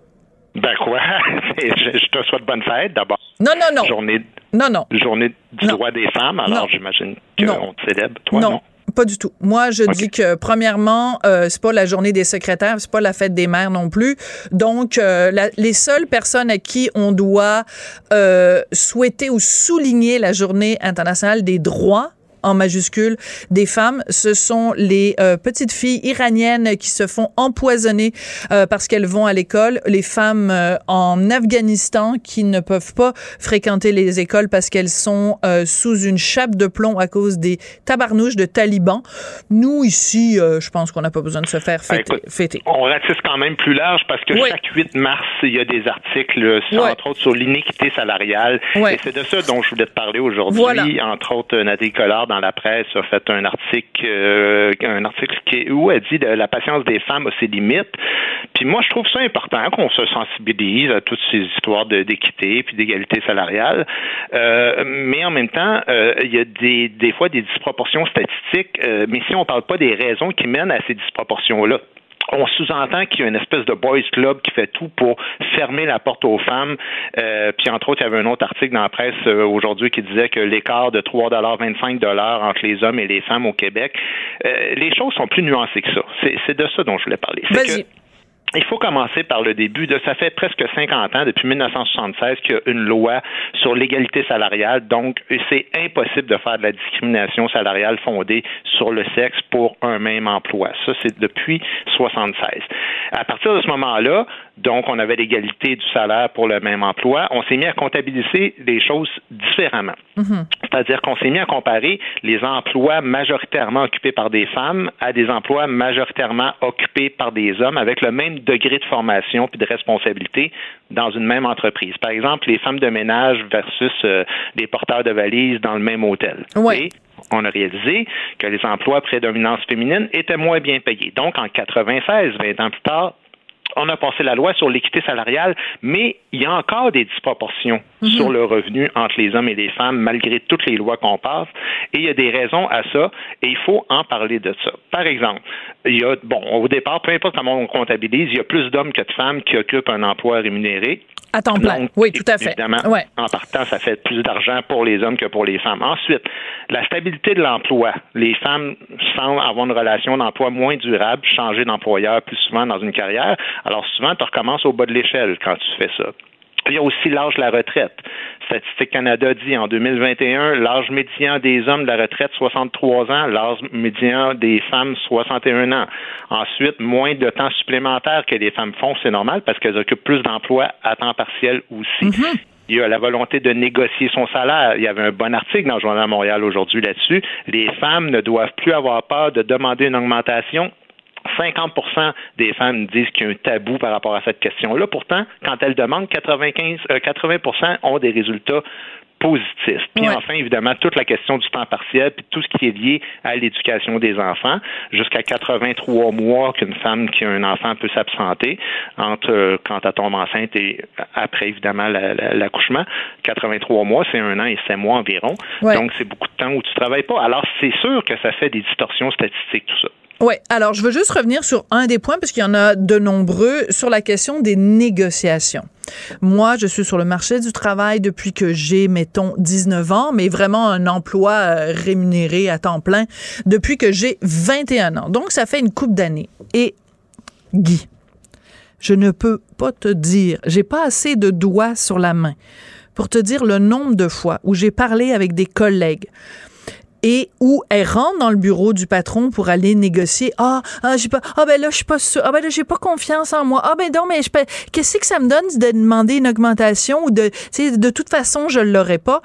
Ben quoi? je, je te souhaite bonne fête d'abord. Non, non, non. Journée, Non, non. journée du Non. droit des femmes, alors Non. j'imagine Non. qu'on te célèbre. Toi, non? Pas du tout. Moi, je dis que premièrement, euh, c'est pas la journée des secrétaires, c'est pas la fête des mères non plus. Donc, euh, la- les seules personnes à qui on doit euh, souhaiter ou souligner la journée internationale des droits en majuscule des femmes. Ce sont les euh, petites filles iraniennes qui se font empoisonner euh, parce qu'elles vont à l'école, les femmes euh, en Afghanistan qui ne peuvent pas fréquenter les écoles parce qu'elles sont euh, sous une chape de plomb à cause des tabarnouches de talibans. Nous, ici, euh, je pense qu'on n'a pas besoin de se faire Ben, fêter. écoute, fêter. On ratisse quand même plus large parce que Oui. chaque 8 mars, il y a des articles, sur- Ouais. entre autres, sur l'inéquité salariale. Ouais. Et c'est de ça dont je voulais te parler aujourd'hui. Voilà. Entre autres, Nathalie Collard, dans la presse, a fait un article, euh, un article qui, où elle dit que la patience des femmes a ses limites. Puis moi, je trouve ça important qu'on se sensibilise à toutes ces histoires d'équité puis d'égalité salariale. Euh, mais en même temps, euh, il y a des, des fois des disproportions statistiques. mais si on parle pas des raisons qui mènent à ces disproportions-là, on sous-entend qu'il y a une espèce de boys club qui fait tout pour fermer la porte aux femmes. Euh, puis entre autres, il y avait un autre article dans la presse euh, aujourd'hui qui disait que l'écart de 3,25 entre les hommes et les femmes au Québec, euh, les choses sont plus nuancées que ça. C'est c'est de ça dont je voulais parler. Il faut commencer par le début. Ça fait presque 50 ans, depuis 1976, qu'il y a une loi sur l'égalité salariale. Donc, c'est impossible de faire de la discrimination salariale fondée sur le sexe pour un même emploi. Ça, c'est depuis 76. À partir de ce moment-là, donc, on avait l'égalité du salaire pour le même emploi. On s'est mis à comptabiliser les choses différemment. C'est-à-dire qu'on s'est mis à comparer les emplois majoritairement occupés par des femmes à des emplois majoritairement occupés par des hommes avec le même degré de formation puis de responsabilité dans une même entreprise. Par exemple, les femmes de ménage versus euh, les porteurs de valises dans le même hôtel. Et on a réalisé que les emplois à prédominance féminine étaient moins bien payés. Donc, en 96, 20 ans plus tard, on a passé la loi sur l'équité salariale, mais il y a encore des disproportions sur le revenu entre les hommes et les femmes, malgré toutes les lois qu'on passe. Et il y a des raisons à ça, et il faut en parler de ça. Par exemple, il y a, bon, au départ, peu importe comment on comptabilise, il y a plus d'hommes que de femmes qui occupent un emploi rémunéré. À temps plein. Donc, oui, tout à fait. Évidemment, Ouais. en partant, ça fait plus d'argent pour les hommes que pour les femmes. Ensuite, la stabilité de l'emploi. Les femmes semblent avoir une relation d'emploi moins durable, changer d'employeur plus souvent dans une carrière. Alors souvent, tu recommences au bas de l'échelle quand tu fais ça. Il y a aussi l'âge de la retraite. Statistique Canada dit en 2021, l'âge médian des hommes de la retraite 63 ans, l'âge médian des femmes 61 ans. Ensuite, moins de temps supplémentaire que les femmes font, c'est normal parce qu'elles occupent plus d'emplois à temps partiel aussi. Il y a la volonté de négocier son salaire. Il y avait un bon article dans le Journal de Montréal aujourd'hui là-dessus. Les femmes ne doivent plus avoir peur de demander une augmentation 50% des femmes disent qu'il y a un tabou par rapport à cette question-là. Pourtant, quand elles demandent, 95, euh, 80% ont des résultats positifs. Puis Ouais. enfin, évidemment, toute la question du temps partiel, puis tout ce qui est lié à l'éducation des enfants, jusqu'à 83 mois qu'une femme qui a un enfant peut s'absenter entre euh, quand elle tombe enceinte et après, évidemment, la- la- l'accouchement. 83 mois, c'est un an et 7 mois environ. Ouais. Donc, c'est beaucoup de temps où tu travailles pas. Alors, c'est sûr que ça fait des distorsions statistiques, tout ça. Oui, alors je veux juste revenir sur un des points, parce qu'il y en a de nombreux, sur la question des négociations. Moi, je suis sur le marché du travail depuis que j'ai, mettons, 19 ans, mais vraiment un emploi euh, rémunéré à temps plein depuis que j'ai 21 ans. Donc, ça fait une coupe d'années. Et Guy, je ne peux pas te dire, j'ai pas assez de doigts sur la main pour te dire le nombre de fois où j'ai parlé avec des collègues et où elle rentre dans le bureau du patron pour aller négocier. Ah, ah j'ai pas, ah ben là je suis pas. Ah ben là j'ai pas confiance en moi. Ah ben non mais je qu'est-ce que ça me donne de demander une augmentation ou de, de toute façon je l'aurais pas.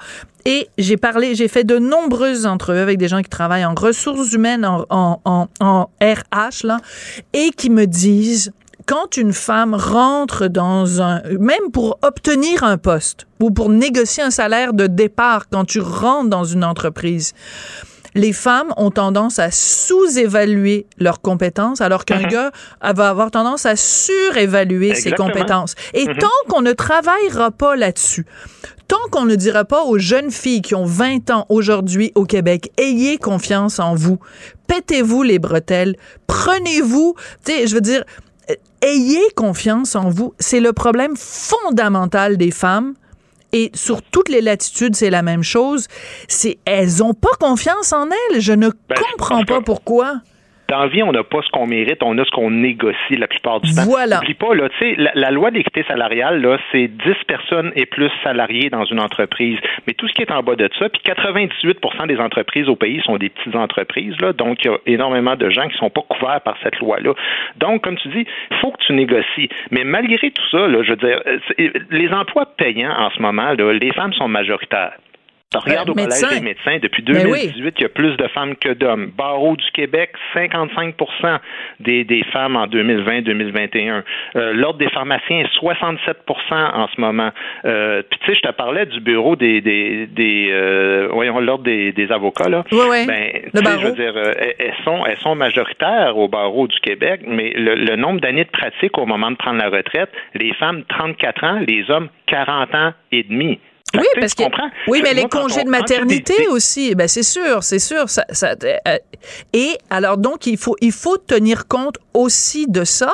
Et j'ai parlé, j'ai fait de nombreuses entrevues avec des gens qui travaillent en ressources humaines, en, en, en, en RH là, et qui me disent quand une femme rentre dans un, même pour obtenir un poste ou pour négocier un salaire de départ quand tu rentres dans une entreprise, les femmes ont tendance à sous-évaluer leurs compétences, alors qu'un gars elle va avoir tendance à surévaluer ses compétences. Et tant qu'on ne travaillera pas là-dessus, tant qu'on ne dira pas aux jeunes filles qui ont 20 ans aujourd'hui au Québec, ayez confiance en vous, pétez-vous les bretelles, prenez-vous, tu sais, je veux dire, ayez confiance en vous. C'est le problème fondamental des femmes. Et sur toutes les latitudes, c'est la même chose. C'est elles ont pas confiance en elles. Je ne Ben, comprends pas pourquoi. Dans la vie, on n'a pas ce qu'on mérite, on a ce qu'on négocie la plupart du temps. Voilà. N'oublie pas, là, la, la loi d'équité salariale, là, c'est 10 personnes et plus salariés dans une entreprise. Mais tout ce qui est en bas de ça, puis 98% des entreprises au pays sont des petites entreprises, là, donc il y a énormément de gens qui sont pas couverts par cette loi-là. Donc, comme tu dis, il faut que tu négocies. Mais malgré tout ça, là, je veux dire, les emplois payants en ce moment, là, les femmes sont majoritaires. Regarde Euh, au Collège des médecins, depuis Ben 2018, il y a plus de femmes que d'hommes. Barreau du Québec, 55 des, des femmes en 2020-2021. Euh, L'Ordre des pharmaciens, 67% en ce moment. Euh, Puis tu sais, je te parlais du bureau des, des, des euh, voyons, l'Ordre des, des avocats, là. Ouais, ouais. Ben, Le tu sais, barreau. je veux dire, euh, elles- elles sont, elles sont majoritaires au barreau du Québec, mais le, le nombre d'années de pratique au moment de prendre la retraite, les femmes 34 ans, les hommes 40 ans et demi. Oui, parce que oui, mais les congés on- de maternité des- aussi, ben c'est sûr, c'est sûr. Ça, ça- euh, et alors donc il faut il faut tenir compte aussi de ça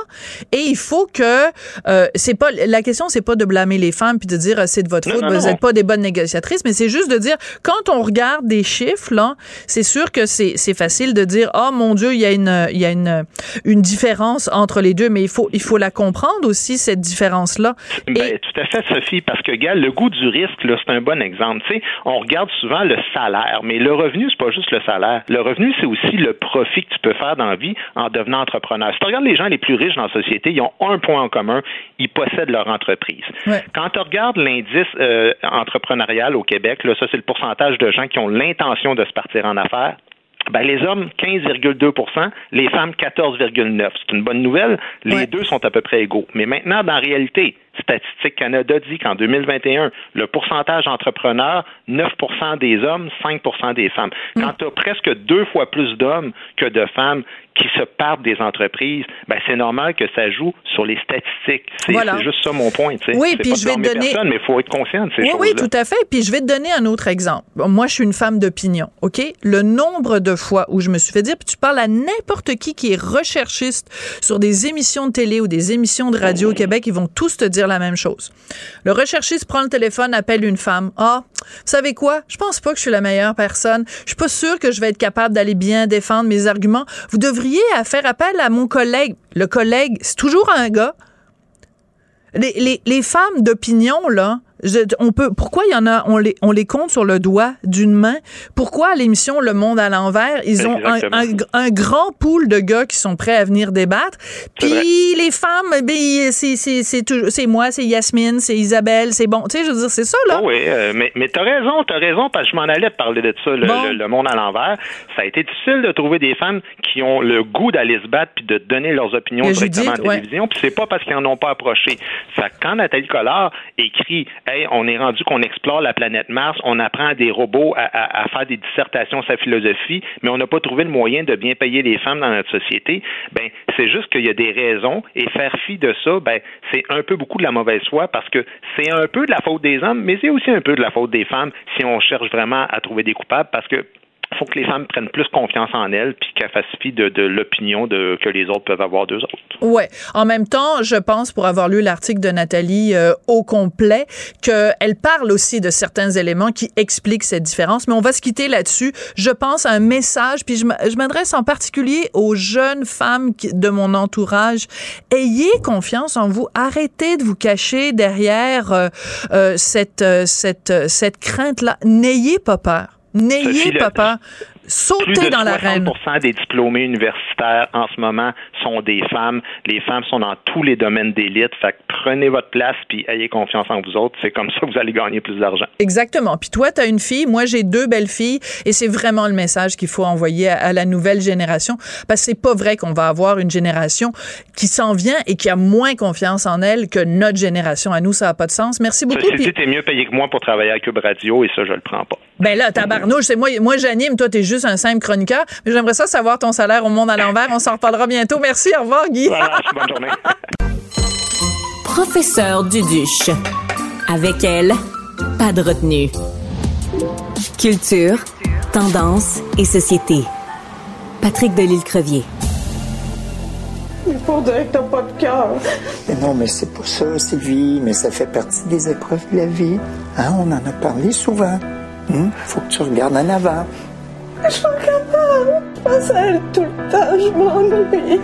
et il faut que euh, c'est pas la question c'est pas de blâmer les femmes puis de dire euh, c'est de votre Non, faute, non, vous n'êtes pas des bonnes négociatrices, mais c'est juste de dire quand on regarde des chiffres là, c'est sûr que c'est c'est facile de dire oh mon Dieu il y a une il y a une une différence entre les deux, mais il faut il faut la comprendre aussi cette différence là. Ben, tout à fait, Sophie, parce que, gars, le goût du risque, là, c'est un bon exemple. Tu sais, on regarde souvent le salaire, mais le revenu, c'est pas juste le salaire. Le revenu, c'est aussi le profit que tu peux faire dans la vie en devenant entrepreneur. Si tu regardes les gens les plus riches dans la société, ils ont un point en commun, ils possèdent leur entreprise. Quand tu regardes l'indice euh, entrepreneurial au Québec, là, ça, c'est le pourcentage de gens qui ont l'intention de se partir en affaires. Ben, les hommes, 15,2% les femmes, 14,9 C'est une bonne nouvelle. Les deux sont à peu près égaux. Mais maintenant, dans la réalité, Statistique Canada dit qu'en 2021, le pourcentage d'entrepreneurs, 9% des hommes, 5% des femmes. Quand tu as presque deux fois plus d'hommes que de femmes qui se partent des entreprises, ben c'est normal que ça joue sur les statistiques. C'est Voilà. juste ça mon point. Oui, puis je vais te donner- mais il faut être conscient de ces Oui, oui, tout à fait. Puis je vais te donner un autre exemple. Bon, Moi, je suis une femme d'opinion, OK? Le nombre de fois où je me suis fait dire, puis tu parles à n'importe qui qui est recherchiste sur des émissions de télé ou des émissions de radio au Québec, ils vont tous te dire la même chose. Le recherchiste prend le téléphone, appelle une femme. Ah, vous savez quoi? Je pense pas que je suis la meilleure personne. Je suis pas sûre que je vais être capable d'aller bien défendre mes arguments. Vous devriez faire appel à mon collègue. Le collègue, c'est toujours un gars les, les, les femmes d'opinion, là, je- on peut, pourquoi il y en a, on les, on les compte sur le doigt d'une main? Pourquoi à l'émission Le Monde à l'envers, ils ont un, Exactement. un, un grand pool de gars qui sont prêts à venir débattre? Puis les femmes, ben, c'est, c'est, c'est, toujours- c'est moi, c'est Yasmine, c'est Isabelle, c'est bon. Tu sais, je veux dire, c'est ça, là. Oh oui, euh, mais, mais t'as raison, t'as raison, parce que je m'en allais te parler de ça, le, Bon. le- le monde à l'envers. Ça a été difficile de trouver des femmes qui ont le goût d'aller se battre puis de donner leurs opinions directement Judith, à la ouais. télévision, puis c'est pas parce qu'ils en ont pas approché. Que quand Nathalie Collard écrit Hey, on est rendu qu'on explore la planète Mars, on apprend à des robots à, faire des dissertations sa philosophie, mais on n'a pas trouvé le moyen de bien payer les femmes dans notre société, ben c'est juste qu'il y a des raisons et faire fi de ça, ben c'est un peu beaucoup de la mauvaise foi parce que c'est un peu de la faute des hommes, mais c'est aussi un peu de la faute des femmes si on cherche vraiment à trouver des coupables parce que faut que les femmes prennent plus confiance en elles puis qu'elles fassent de, de l'opinion de, que les autres peuvent avoir d'eux autres. Ouais. En même temps, je pense, pour avoir lu l'article de Nathalie euh, au complet, qu'elle parle aussi de certains éléments qui expliquent cette différence. Mais on va se quitter là-dessus. Je pense à un message, puis je m'adresse en particulier aux jeunes femmes de mon entourage. Ayez confiance en vous. Arrêtez de vous cacher derrière euh, euh, cette, euh, cette, euh, cette crainte-là. N'ayez pas peur. N'ayez pas peur. Plus Sautez de dans l'arène. 60 des diplômés universitaires en ce moment sont des femmes. Les femmes sont dans tous les domaines d'élite. Fait que prenez votre place puis ayez confiance en vous autres. C'est comme ça que vous allez gagner plus d'argent. Exactement. Puis toi, tu as une fille, moi j'ai deux belles filles et c'est vraiment le message qu'il faut envoyer à, à la nouvelle génération parce que c'est pas vrai qu'on va avoir une génération qui s'en vient et qui a moins confiance en elle que notre génération. À nous, ça n'a pas de sens. Merci beaucoup. Ceci Puis- dit, t'es mieux payé que moi pour travailler à Cube Radio et ça, je le prends pas. ben là, tabarnouche, c'est moi, moi j'anime, toi t'es juste un simple chroniqueur. Mais j'aimerais ça savoir ton salaire au monde à l'envers. On s'en reparlera bientôt. Merci, au revoir Guy. bonne journée. Professeur Duduche. Avec elle, pas de retenue. Culture, tendance et société. Patrick Delisle-Crevier. Il faut dire que t'as pas de cœur. Mais non, mais c'est pas ça, Sylvie, mais ça fait partie des épreuves de la vie. Hein, on en a parlé souvent. Hum, Faut que tu regardes en avant. Je suis pas à elle tout le temps, je m'ennuie.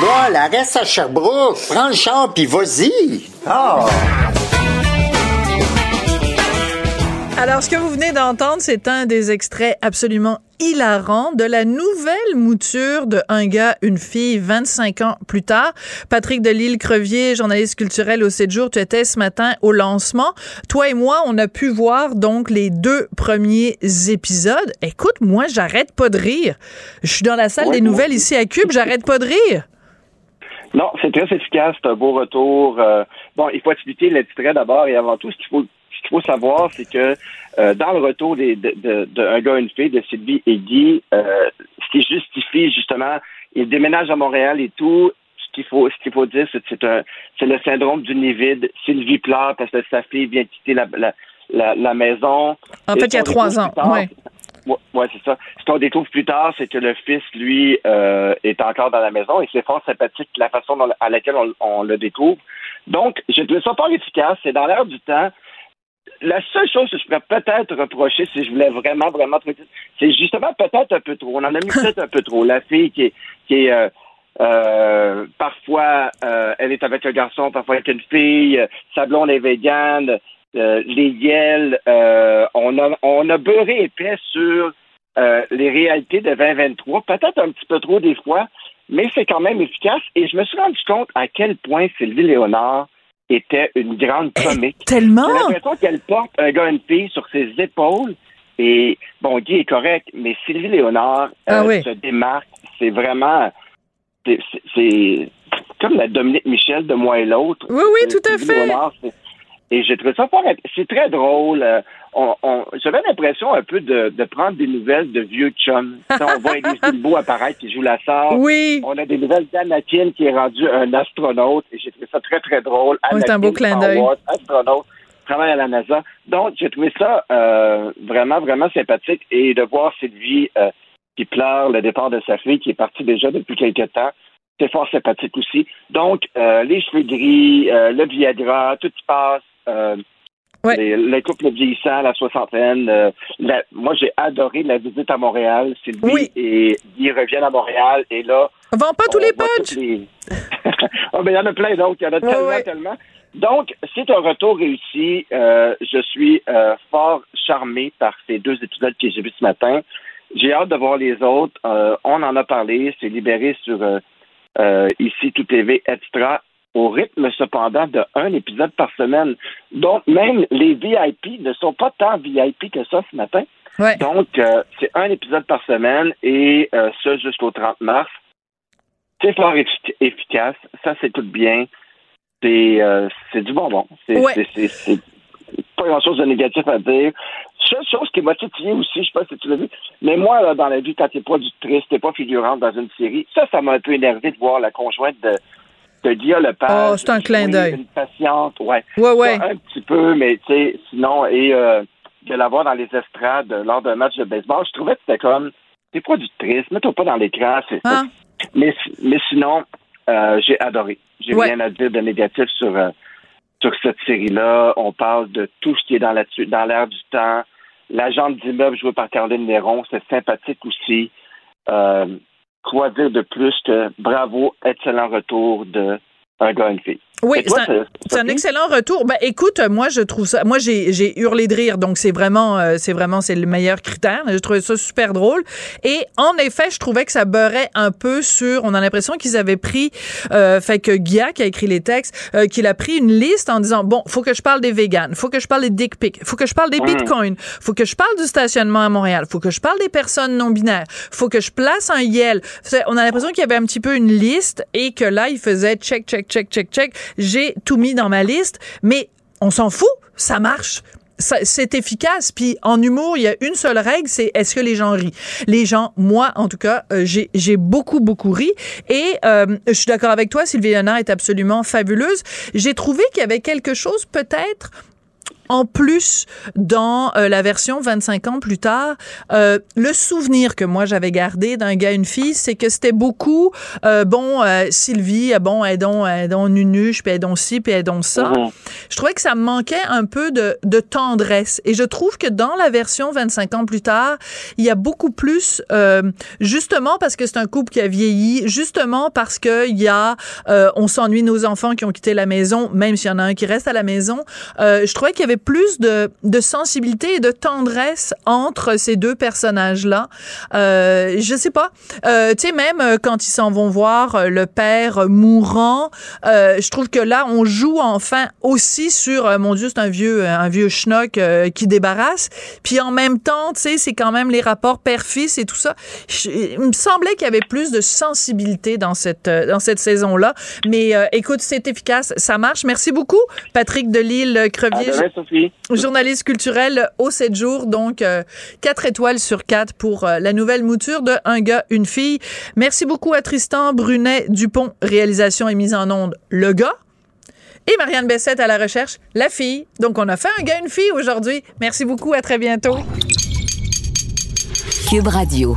Bon, la reste à Sherbrooke. Prends le char puis vas-y. Ah! Alors, ce que vous venez d'entendre, c'est un des extraits absolument hilarants de la nouvelle mouture de Un gars, une fille, 25 ans plus tard. Patrick Delisle-Crevier, journaliste culturel au 7 jours, tu étais ce matin au lancement. Toi et moi, on a pu voir donc les deux premiers épisodes. Écoute, moi, j'arrête pas de rire. Je suis dans la salle Ouais, des nouvelles ici à Cube, j'arrête pas de rire. Non, c'est très efficace, c'est un beau retour. Euh, bon, il faut expliquer l'extrait d'abord et avant tout, ce qu'il faut, faut savoir, c'est que euh, dans le retour des, de, de, de Un gars, une fille, de Sylvie et Guy, euh, ce qui justifie justement, ils déménagent à Montréal et tout. Ce qu'il faut, ce qu'il faut dire, c'est que c'est le syndrome du nid vide. Sylvie pleure parce que sa fille vient quitter la, la, la, la maison. En fait, il y a trois ans, tard, ouais. Ouais, c'est ça. Ce qu'on découvre plus tard, c'est que le fils, lui, euh, est encore dans la maison et c'est fort sympathique la façon dont- à laquelle on, on le découvre. Donc, je trouve ça pas efficace. C'est dans l'air du temps. La seule chose que je pourrais peut-être reprocher, si je voulais vraiment, vraiment, c'est justement peut-être un peu trop. On en a mis peut-être un peu trop. La fille qui est, qui est euh, euh, parfois, euh, elle est avec un garçon, parfois avec une fille. euh, Sa blonde est végane. euh, les yels. euh, on, a, on a beurré épais sur euh, les réalités de 2023. Peut-être un petit peu trop des fois, mais c'est quand même efficace. Et je me suis rendu compte à quel point Sylvie Léonard était une grande comique. tellement! J'ai l'impression qu'elle porte un gars une fille sur ses épaules. Et bon, Guy est correct, mais Sylvie Léonard Ah euh, oui. se démarque. C'est vraiment. C'est comme la Dominique Michel de moi et l'autre. Oui, oui, tout à Sylvie fait. Léonard, c'est- et j'ai trouvé ça fort. C'est très drôle. Euh, on- on- J'avais l'impression un peu de, de prendre des nouvelles de vieux chums. On voit Élise Bilbo apparaître qui joue la sœur. Oui. On a des nouvelles d'Anakin qui est rendu un astronaute. Et j'ai trouvé ça très, très drôle. Oui, c'est un beau clin d'œil. Astronaute, travaille à la NASA. Donc, j'ai trouvé ça euh, vraiment, vraiment sympathique. Et de voir Sylvie euh, qui pleure le départ de sa fille, qui est partie déjà depuis quelque temps, c'est fort sympathique aussi. Donc, euh, les cheveux gris, le Viagra, tout se passe. Euh, les- le couple vieillissant, la soixantaine. euh, la- moi, j'ai adoré la visite à Montréal. Sylvie et Guy reviennent à Montréal. Et là, Vends pas tous les punchs! les- ben, il y en a plein d'autres. Il y en a tellement, tellement. Donc, c'est un retour réussi. Euh, je suis euh, fort charmé par ces deux épisodes que j'ai vus ce matin. J'ai hâte de voir les autres. On en a parlé. C'est libéré sur ici tout TV extra au rythme cependant de un épisode par semaine. Donc, même les VIP ne sont pas tant VIP que ça ce matin. Donc, euh, c'est un épisode par semaine et euh, ça jusqu'au 30 mars. C'est fort effi- efficace. Ça, c'est tout bien. C'est euh, du bonbon. C'est Ouais. pas grand-chose de négatif à dire. Seule chose qui m'a titillé aussi, je sais pas si tu l'as vu, mais moi, là, dans la vie, quand t'es pas du triste, t'es pas figurante dans une série, ça, ça m'a un peu énervé de voir la conjointe de, de Guilla Lepage. Oh, c'est un clin d'œil. Une patiente, ouais. Ouais, ouais. Un petit peu, mais tu sais, sinon, et euh, de la voir dans les estrades lors d'un match de baseball, je trouvais que c'était comme, t'es pas du triste, mets-toi pas dans l'écran, c'est Hein? mais, mais sinon, euh, j'ai adoré. J'ai Ouais. rien à dire de négatif sur, euh, sur cette série-là. On parle de tout ce qui est dans la dans l'air du temps. L'agente d'immeuble jouée par Caroline Néron, c'est sympathique aussi. Euh, quoi dire de plus que bravo, excellent retour de un gars et une fille. Oui, c'est un, excellent retour. Ben, écoute, moi, je trouve ça. Moi, j'ai j'ai hurlé de rire, donc c'est vraiment, euh, c'est vraiment, c'est le meilleur critère. Je trouvais ça super drôle. Et en effet, je trouvais que ça beurrait un peu sur. On a l'impression qu'ils avaient pris, euh, fait que Guilla qui a écrit les textes, euh, qu'il a pris une liste en disant bon, faut que je parle des véganes, faut que je parle des dick pics, faut que je parle des Mm. bitcoins, faut que je parle du stationnement à Montréal, faut que je parle des personnes non binaires, faut que je place un Yel. On a l'impression qu'il y avait un petit peu une liste et que là, il faisait check, check, check, check, check. J'ai tout mis dans ma liste, mais on s'en fout, ça marche. C'est efficace. Puis en humour, il y a une seule règle, c'est est-ce que les gens rient? Les gens, moi en tout cas, euh, j'ai j'ai beaucoup beaucoup ri. Et euh, je suis d'accord avec toi, Sylvie Léonard est absolument fabuleuse. J'ai trouvé qu'il y avait quelque chose peut-être en plus, dans euh, la version 25 ans plus tard, euh, le souvenir que moi j'avais gardé d'un gars et une fille, c'est que c'était beaucoup, euh, bon, euh, Sylvie, euh, bon, elle donc nunuche, puis donc ci, puis donc ça. Mhm. Je trouvais que ça me manquait un peu de, de tendresse. Et je trouve que dans la version 25 ans plus tard, il y a beaucoup plus, euh, justement parce que c'est un couple qui a vieilli, justement parce que il y a, euh, on s'ennuie nos enfants qui ont quitté la maison, même s'il y en a un qui reste à la maison. Euh, je trouvais qu'il y avait plus de, de sensibilité et de tendresse entre ces deux personnages-là. Euh, je sais pas. Euh, tu sais, même euh, quand ils s'en vont voir euh, le père mourant, euh, je trouve que là, on joue enfin aussi sur, euh, mon Dieu, c'est un vieux, un vieux schnock qui débarrasse. Puis en même temps, tu sais, c'est quand même les rapports père-fils et tout ça. Il me semblait qu'il y avait plus de sensibilité dans cette, dans cette saison-là. Mais écoute, c'est efficace, ça marche. Merci beaucoup, Patrick demain, Sophie. journaliste culturel au 7 jours, donc euh, 4 étoiles sur 4 pour euh, la nouvelle mouture de Un gars, une fille. Merci beaucoup à Tristan Brunet Dupont, réalisation et mise en onde, le gars. Et Marianne Bessette à la recherche, la fille. Donc on a fait un gars, une fille aujourd'hui. Merci beaucoup, à très bientôt. Cube Radio.